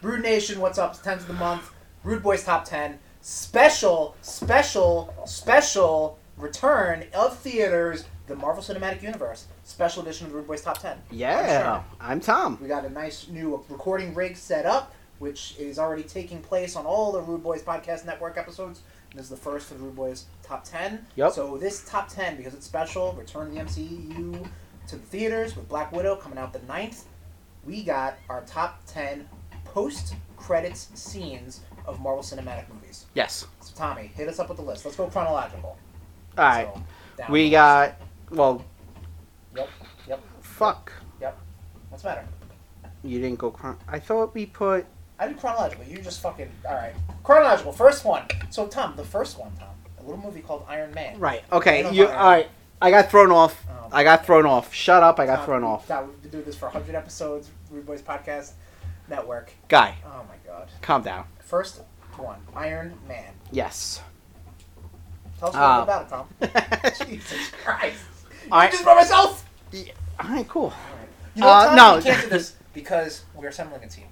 Rude Nation, what's up? It's 10th of the month. Rude Boys Top 10. Special, special, special return of theaters, the Marvel Cinematic Universe. Special edition of the Rude Boys Top 10. Yeah, I'm Tom. We got a nice new recording rig set up, which is already taking place on all the Rude Boys Podcast Network episodes. This is the first for the Rude Boys Top 10. Yep. So this Top 10, because it's special, return the MCU to the theaters with Black Widow coming out the 9th. We got our top 10 post-credits scenes of Marvel Cinematic movies. Yes. So Tommy, hit us up with the list. Let's go chronological. All right. So, we got well. Yep. Yep. Fuck. Yep. What's the matter? You didn't go. Chron- I thought we put. I did chronological. You just fucking all right. Chronological. First one. So Tom, the first one, Tom, a little movie called Iron Man. Right. Okay. You. All right. I got thrown off. Oh. I got thrown off. Shut up. I got Tom, thrown off. God, we've been doing this for 100 episodes. Rude Boys Podcast Network. Guy, Oh my God. calm down. First one, Iron Man. Yes. Tell us a little Uh, bit about it, Tom. Jesus Christ. I- I just by myself. All right. Cool. You know, Uh, Tom, no. we can't do this because we're assembling a team.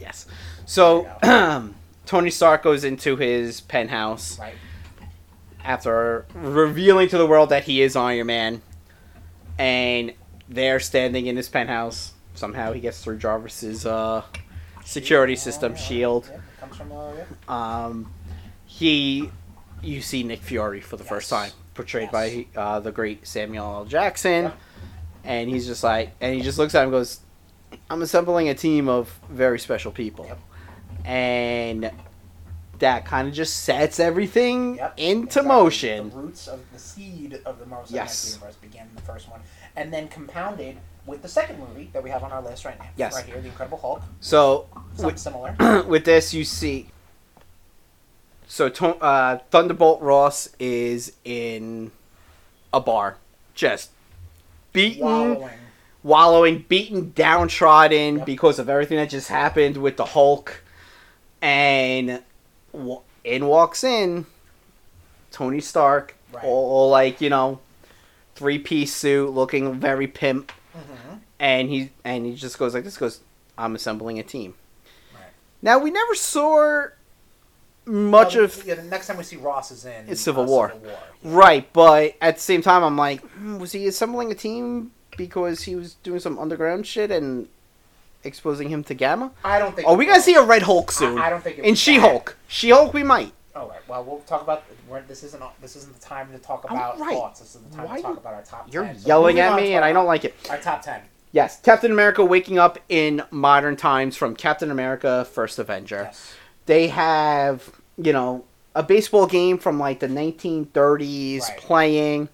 Yes. So, Tony Stark goes into his penthouse Right. after revealing to the world that he is Iron Man, and they're standing in his penthouse. Somehow he gets through Jarvis's uh, security system yeah, shield. Yeah, comes from uh. Um, he, you see Nick Fury for the first time, portrayed Yes. by uh, the great Samuel L. Jackson, and he's just like, and he just looks at him and goes, "I'm assembling a team of very special people," Yep. and that kind of just sets everything Yep, into exactly. motion. The roots of the seed of the Marvel Cinematic Yes. Universe began in the first one, and then compounded with the second movie that we have on our list right now. Yes. Right here, The Incredible Hulk. So Something with, similar. with this, you see. So uh, Thunderbolt Ross is in a bar, just beaten, Wallowing. wallowing, beaten, downtrodden Yep. because of everything that just happened with the Hulk, and in walks in Tony Stark, Right. all, all like you know, three piece suit, looking very pimp, Mhm. and he and he just goes like this: goes, I'm assembling a team. Right. Now we never saw much Well, of yeah, the next time we see Ross is in It's Civil uh, War. Civil War. right, but at the same time, I'm like, hmm, was he assembling a team because he was doing some underground shit and exposing him to Gamma? I don't think. Oh, we gotta see a Red Hulk soon. I, I don't think it In She Hulk, She Hulk, we might. All right. Well, we'll talk about. We're, this isn't. This isn't the time to talk about right. thoughts. This is the time Why to talk you- about our top. You're 10. Yelling moving at me, and I don't like it. Our top ten. Yes, Captain America waking up in modern times from Captain America: First Avenger. Yes. they have you know a baseball game from like the 1930s Right. playing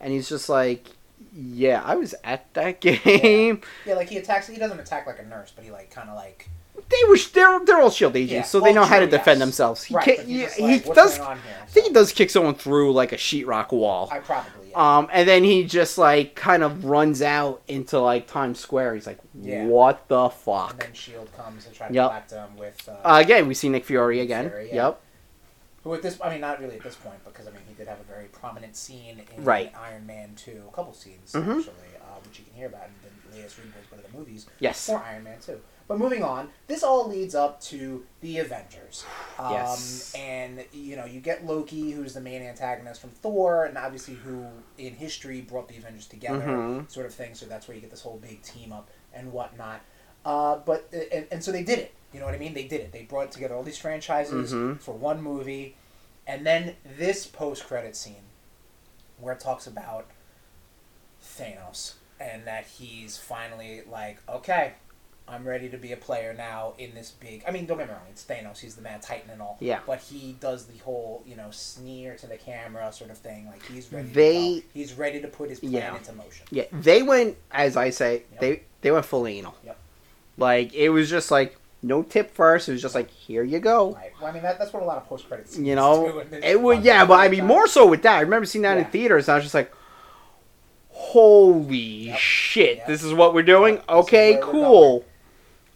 and he's just like yeah i was at that game Yeah, like he attacks. He doesn't attack like a nurse, but he like kind of like. They were they're, they're all shield agents Yeah, so they well, know how to defend yes. themselves he, right. ca- but he, just he does i think he does kick someone through like a sheetrock wall I probably. Yeah. um and then he just like kind of runs out into like times square he's like Yeah. what the fuck?" and then Shield comes and tries to Yep. collect him with. Uh, uh, again we see nick fury again Fury, yep who at this? I mean, not really at this point, because I mean, he did have a very prominent scene in Right. Iron Man Two, a couple scenes Mhm. actually, uh, which you can hear about in the latest but of the movies. yes for Iron Man 2. But moving on, this all leads up to the Avengers. Um, Yes. And, you know, you get Loki, who's the main antagonist from Thor, and obviously who in history brought the Avengers together, Mhm. sort of thing. So that's where you get this whole big team up and whatnot. Uh, but and, and so they did it. You know what I mean? They did it. They brought together all these franchises Mhm. for one movie, and then this post-credit scene where it talks about Thanos and that he's finally like, okay, I'm ready to be a player now in this big. I mean, don't get me wrong, it's Thanos. He's the Mad Titan and all. Yeah. But he does the whole, you know, sneer to the camera sort of thing. Like he's ready. They-. He's ready to put his plan Yeah. into motion. Yeah, they went as I say, Yep. they they went full anal. Yep. Like it was just like no tip first. It was just like here you go. Right. Well, I mean, that, that's what a lot of post credits. You know, it would yeah, but I mean more so with that. I remember seeing that in theaters. And I was just like, holy Yep. shit, Yep. this is what we're doing. Yep, Okay, cool.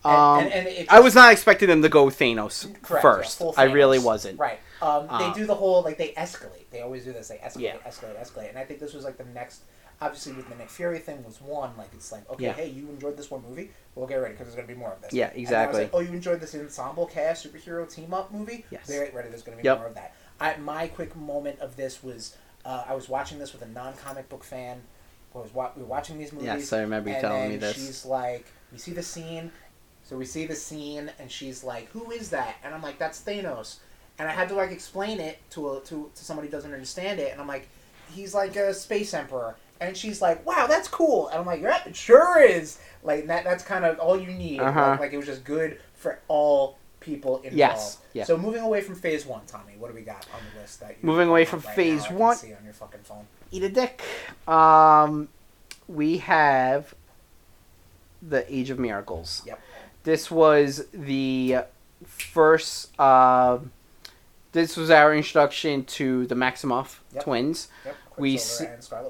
And, Um, and, and it I was not expecting them to go Thanos Correct, first. yeah, full I really wasn't. Right. Um, they Uh, do the whole like they escalate. They always do this. They escalate, Yeah. escalate, escalate. And I think this was like the next. obviously with the Nick Fury thing was one. Like it's like okay, Yeah. hey, you enjoyed this one movie, we'll get ready because there's gonna be more of this. Yeah, And exactly. like, oh, you enjoyed this ensemble cast superhero team up movie? Yes. Get ready. There's gonna be Yep. more of that. I, my quick moment of this was uh, I was watching this with a non-comic book fan. Was wa- we were watching these movies. Yes, I remember you and telling me this. She's like, we see the scene. So we see the scene, and she's like, "Who is that?" And I'm like, "That's Thanos." And I had to like explain it to a, to to somebody who doesn't understand it, and I'm like, "He's like a space emperor." And she's like, "Wow, that's cool." And I'm like, "Yeah, it sure is." Like that. That's kind of all you need. Uh-huh. Like, like, it was just good for all people involved. Yes, yeah. So moving away from Phase One, Tommy, what do we got on the list that you Moving away from right Phase now One- See on your fucking phone. Eat a dick. Um, we have the Age of Miracles. Yep. This was the first. Uh, this was our introduction to the Maximoff Yep. twins. Yep. We see-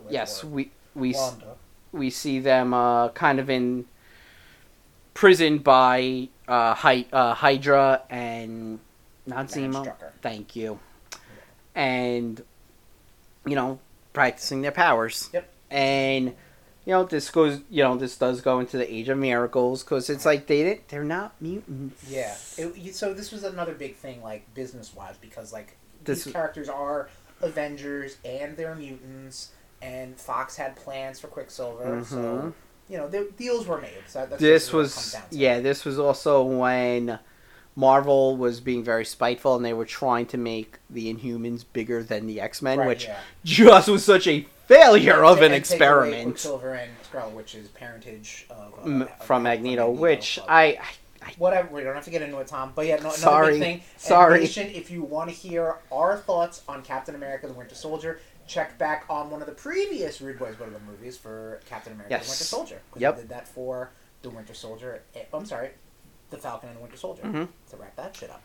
Yes, we we s- we see them uh, kind of in prison by uh, Hy- uh, Hydra and not Zemo. Thank you. And you know, practicing their powers. Yep. And you know, this goes. You know, this does go into the Age of Miracles because it's like they didn't. They're not mutants. Yeah. It, so this was another big thing, like business wise, because like This- these characters are Avengers and they're mutants, and Fox had plans for Quicksilver, so Mhm. you know the deals were made. So that's this basically what it comes was yeah. This was also when. Marvel was being very spiteful, and they were trying to make the Inhumans bigger than the X Men, Right, which yeah. just was such a failure of an take- and take away experiment Quicksilver and Scarlet Witch's parentage of, uh, m- of- from Magneto, which so- I, I whatever. We don't have to get into it, Tom. But yeah, no, Sorry. thing. Sorry. Nation, if you want to hear our thoughts on Captain America: The Winter Soldier, check back on one of the previous Rude Boys the Movies for Captain America: Yes. The Winter Soldier. Yep. We did that for the Winter Soldier. eh, I'm sorry, the Falcon and the Winter Soldier. Mhm. To wrap that shit up.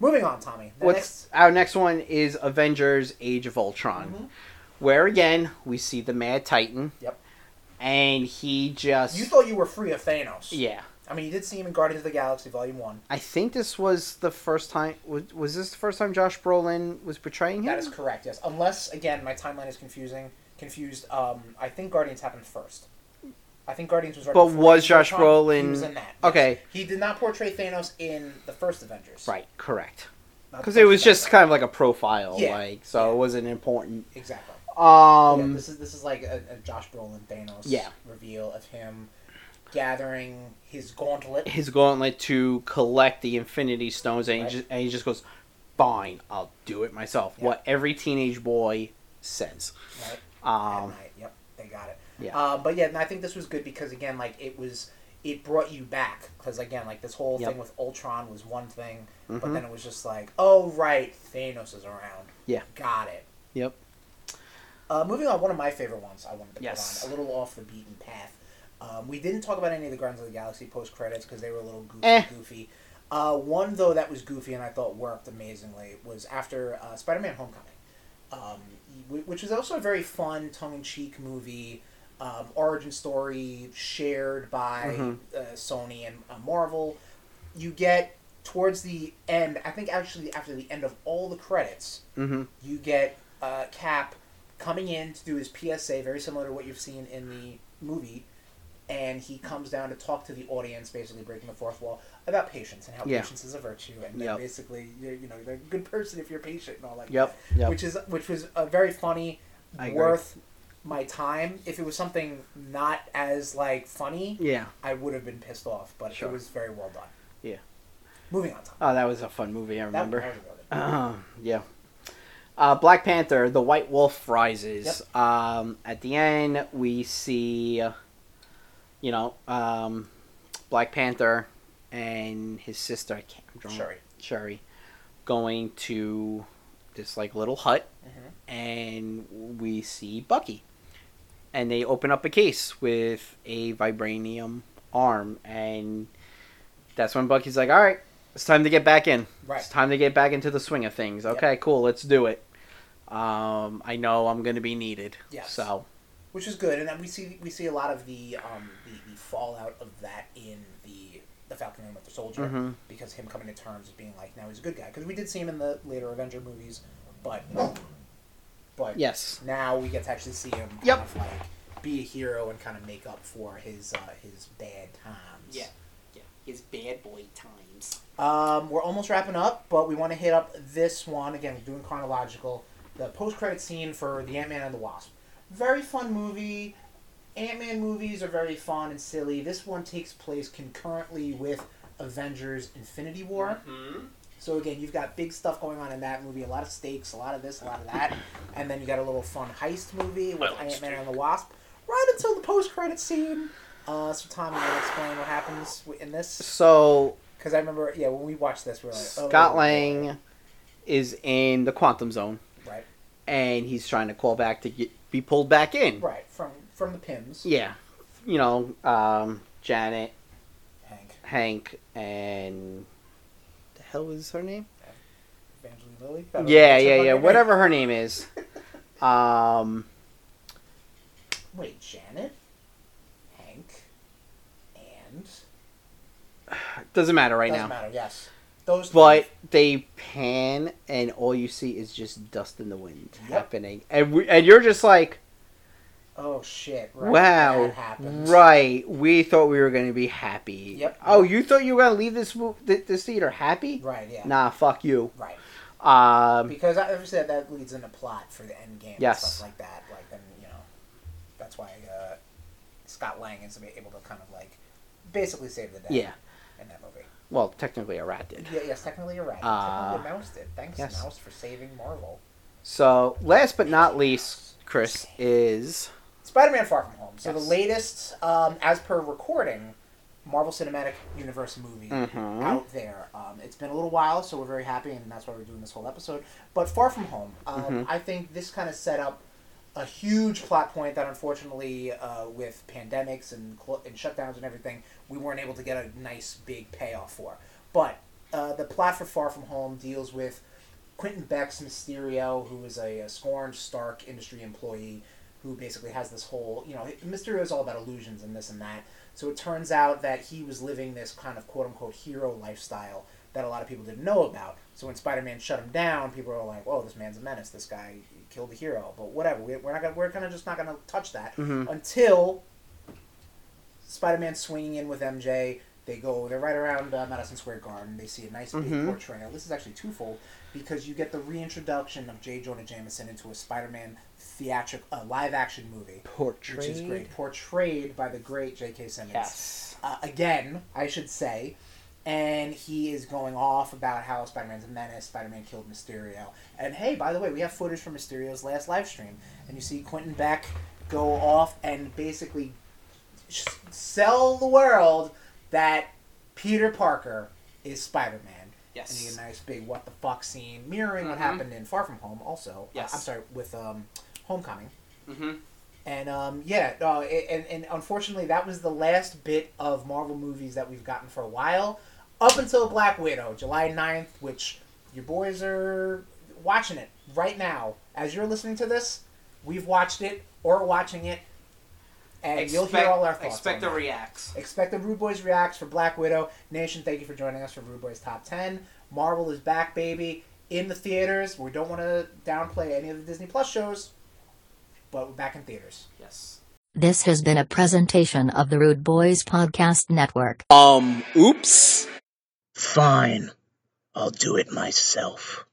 Moving on, Tommy. What's our next one is Avengers: Age of Ultron, Mhm. Where again we see the Mad Titan. Yep. And he just you thought you were free of Thanos. yeah. I mean, you did see him in Guardians of the Galaxy Volume One. I think this was the first time. Was, was this the first time Josh Brolin was portraying him? That is correct. Yes, unless again my timeline is confusing. Confused. Um, I think Guardians happened first. I think Guardians was right. But was Josh. Brolin- He was in that. yes. Okay. He did not portray Thanos in the first Avengers. right, correct. Because it was just kind of like a profile, Yeah. like so Yeah. it wasn't important. exactly. Yeah, Um, this is this is like a, a Josh Brolin Thanos Yeah. reveal of him gathering his gauntlet. his gauntlet to collect the Infinity Stones, and, Right. he, just, and he just goes, "Fine, I'll do it myself." Yeah. What every teenage boy says. Right. Um. Yep, they got it. Yeah. Uh, but yeah, and I think this was good because again, like it was, it brought you back because again, like this whole Yep. thing with Ultron was one thing, but Mhm. then it was just like, oh right, Thanos is around. Yeah. Got it. Yep. Uh, moving on, one of my favorite ones I wanted to Yes. put on, a little off the beaten path. Um, we didn't talk about any of the Guardians of the Galaxy post credits because they were a little goofy. Eh. Goofy. Uh, one though that was goofy and I thought worked amazingly was after uh, Spider-Man: Homecoming, um, which was also a very fun, tongue-in-cheek movie, um, origin story shared by Mhm. uh, Sony and uh, Marvel. You get towards the end, I think actually after the end of all the credits, hmm you get uh, Cap coming in to do his PSA, very similar to what you've seen in the movie, and he comes down to talk to the audience, basically breaking the fourth wall about patience and how Yeah. patience is a virtue, and Yep. basically you're, you know you're a good person if you're patient and all that. Yep. Yep. Which is which was a very funny, I agree. worth my time. If it was something not as like funny, yeah. I would have been pissed off, but Sure. it was very well done. Yeah. Moving on, Tom. Oh, that was a fun movie. I remember. that good. Uh-huh. yeah. Uh, Black Panther: The White Wolf Rises. Um, at the end, we see, you know, um, Black Panther and his sister. I can't. I'm drawing- Shuri. Shuri, going to this like little hut, Mhm. and we see Bucky, and they open up a case with a vibranium arm, and that's when Bucky's like, "All right, it's time to get back in. Right. It's time to get back into the swing of things. Yep. Okay, cool, let's do it. Um, I know I'm gonna be needed. Yes. So which is good, and then we see we see a lot of the um, the, the fallout of that in the the Falcon and Winter Soldier Mhm. because him coming to terms with being like now he's a good guy because we did see him in the later Avenger movies, but but yes, now we get to actually see him Yep. kind of like be a hero and kind of make up for his uh, his bad times. Yeah. Yeah. His bad boy times. Um, we're almost wrapping up, but we want to hit up this one again. We're doing chronological. The post credit scene for the Ant Man and the Wasp. Very fun movie. Ant Man movies are very fun and silly. This one takes place concurrently with Avengers: Infinity War. Mm-hmm. So again, you've got big stuff going on in that movie. A lot of stakes, a lot of this, a lot of that, and then you got a little fun heist movie with like Ant Man and the Wasp. Right until the post credit scene. Uh, so Tom, you want to explain what happens in this? So Because I remember, yeah, when we watched this, we were like, oh, Scott Lang is in the quantum zone, Right, and he's trying to call back to get, be pulled back in. right, from from the Pyms, Yeah, you know, um, Janet, Hank, Hank, and the hell was her name? Evangeline Lilly. I don't know Yeah, yeah, yeah. Whatever her name is. Um. Wait, Janet, Hank, and doesn't matter right doesn't now. matter. Yes, those. But they pan, and all you see is just dust in the wind Yep. happening, and we, and you're just like, oh shit! Right, wow, that right? We thought we were gonna be happy. Yep. Oh, you thought you were gonna leave this this theater happy? Right. Yeah. Nah, fuck you. Right. Um, Because I I said that leads into plot for the end game Yes. and stuff like that. Like then you know, that's why uh, Scott Lang is able to kind of like basically save the day. yeah. In that movie. Well, technically, a rat did. Yeah. Yes. Technically, a rat. Uh, technically, Mouse did. Thanks, yes. Mouse, for saving Marvel. So, last but not least, Chris is Spider-Man: Far From Home. So Yes. the latest, um, as per recording, Marvel Cinematic Universe movie Mhm. out there. Um, it's been a little while, so we're very happy, and that's why we're doing this whole episode. But Far From Home, um, Mhm. I think this kind of set up a huge plot point that unfortunately, uh, with pandemics and, cl- and shutdowns and everything, we weren't able to get a nice big payoff for. But uh, the plot for Far From Home deals with Quentin Beck's Mysterio, who is a, a scorned Stark industry employee who basically has this whole, you know, Mysterio is all about illusions and this and that. So it turns out that he was living this kind of quote unquote hero lifestyle that a lot of people didn't know about. So when Spider Man shut him down, people were like, "Oh, this man's a menace. This guy killed the hero." But whatever, we, we're not gonna, we're kind of just not gonna touch that Mhm. until Spider Man swinging in with MJ. They go, they're right around uh, Madison Square Garden. They see a nice big Mhm. portrayal. This is actually twofold because you get the reintroduction of J. Jonah Jameson into a Spider Man theatric, uh, live action movie, portrayed. which is great, portrayed by the great J.K. Simmons Yes. uh, again, I should say. And he is going off about how Spider Man's a menace, Spider Man killed Mysterio. And hey, by the way, we have footage from Mysterio's last live stream. And you see Quentin Beck go off and basically sell the world that Peter Parker is Spider Man. Yes. And you get a nice big what the fuck scene, mirroring what Mhm. happened in Far From Home, also. Yes. Uh, I'm sorry, with um, Homecoming. Mm-hmm. And um, yeah, uh, and, and unfortunately, that was the last bit of Marvel movies that we've gotten for a while, up until Black Widow, July 9th, which your boys are watching it right now. As you're listening to this, we've watched it or watching it, and you'll hear all our thoughts. Expect the that. reacts. Expect the Rude Boys reacts for Black Widow. Nation, thank you for joining us for Rude Boys Top 10. Marvel is back, baby, in the theaters. We don't want to downplay any of the Disney Plus shows, but we're back in theaters. Yes. This has been a presentation of the Rude Boys Podcast Network. Um, oops. Fine. I'll do it myself.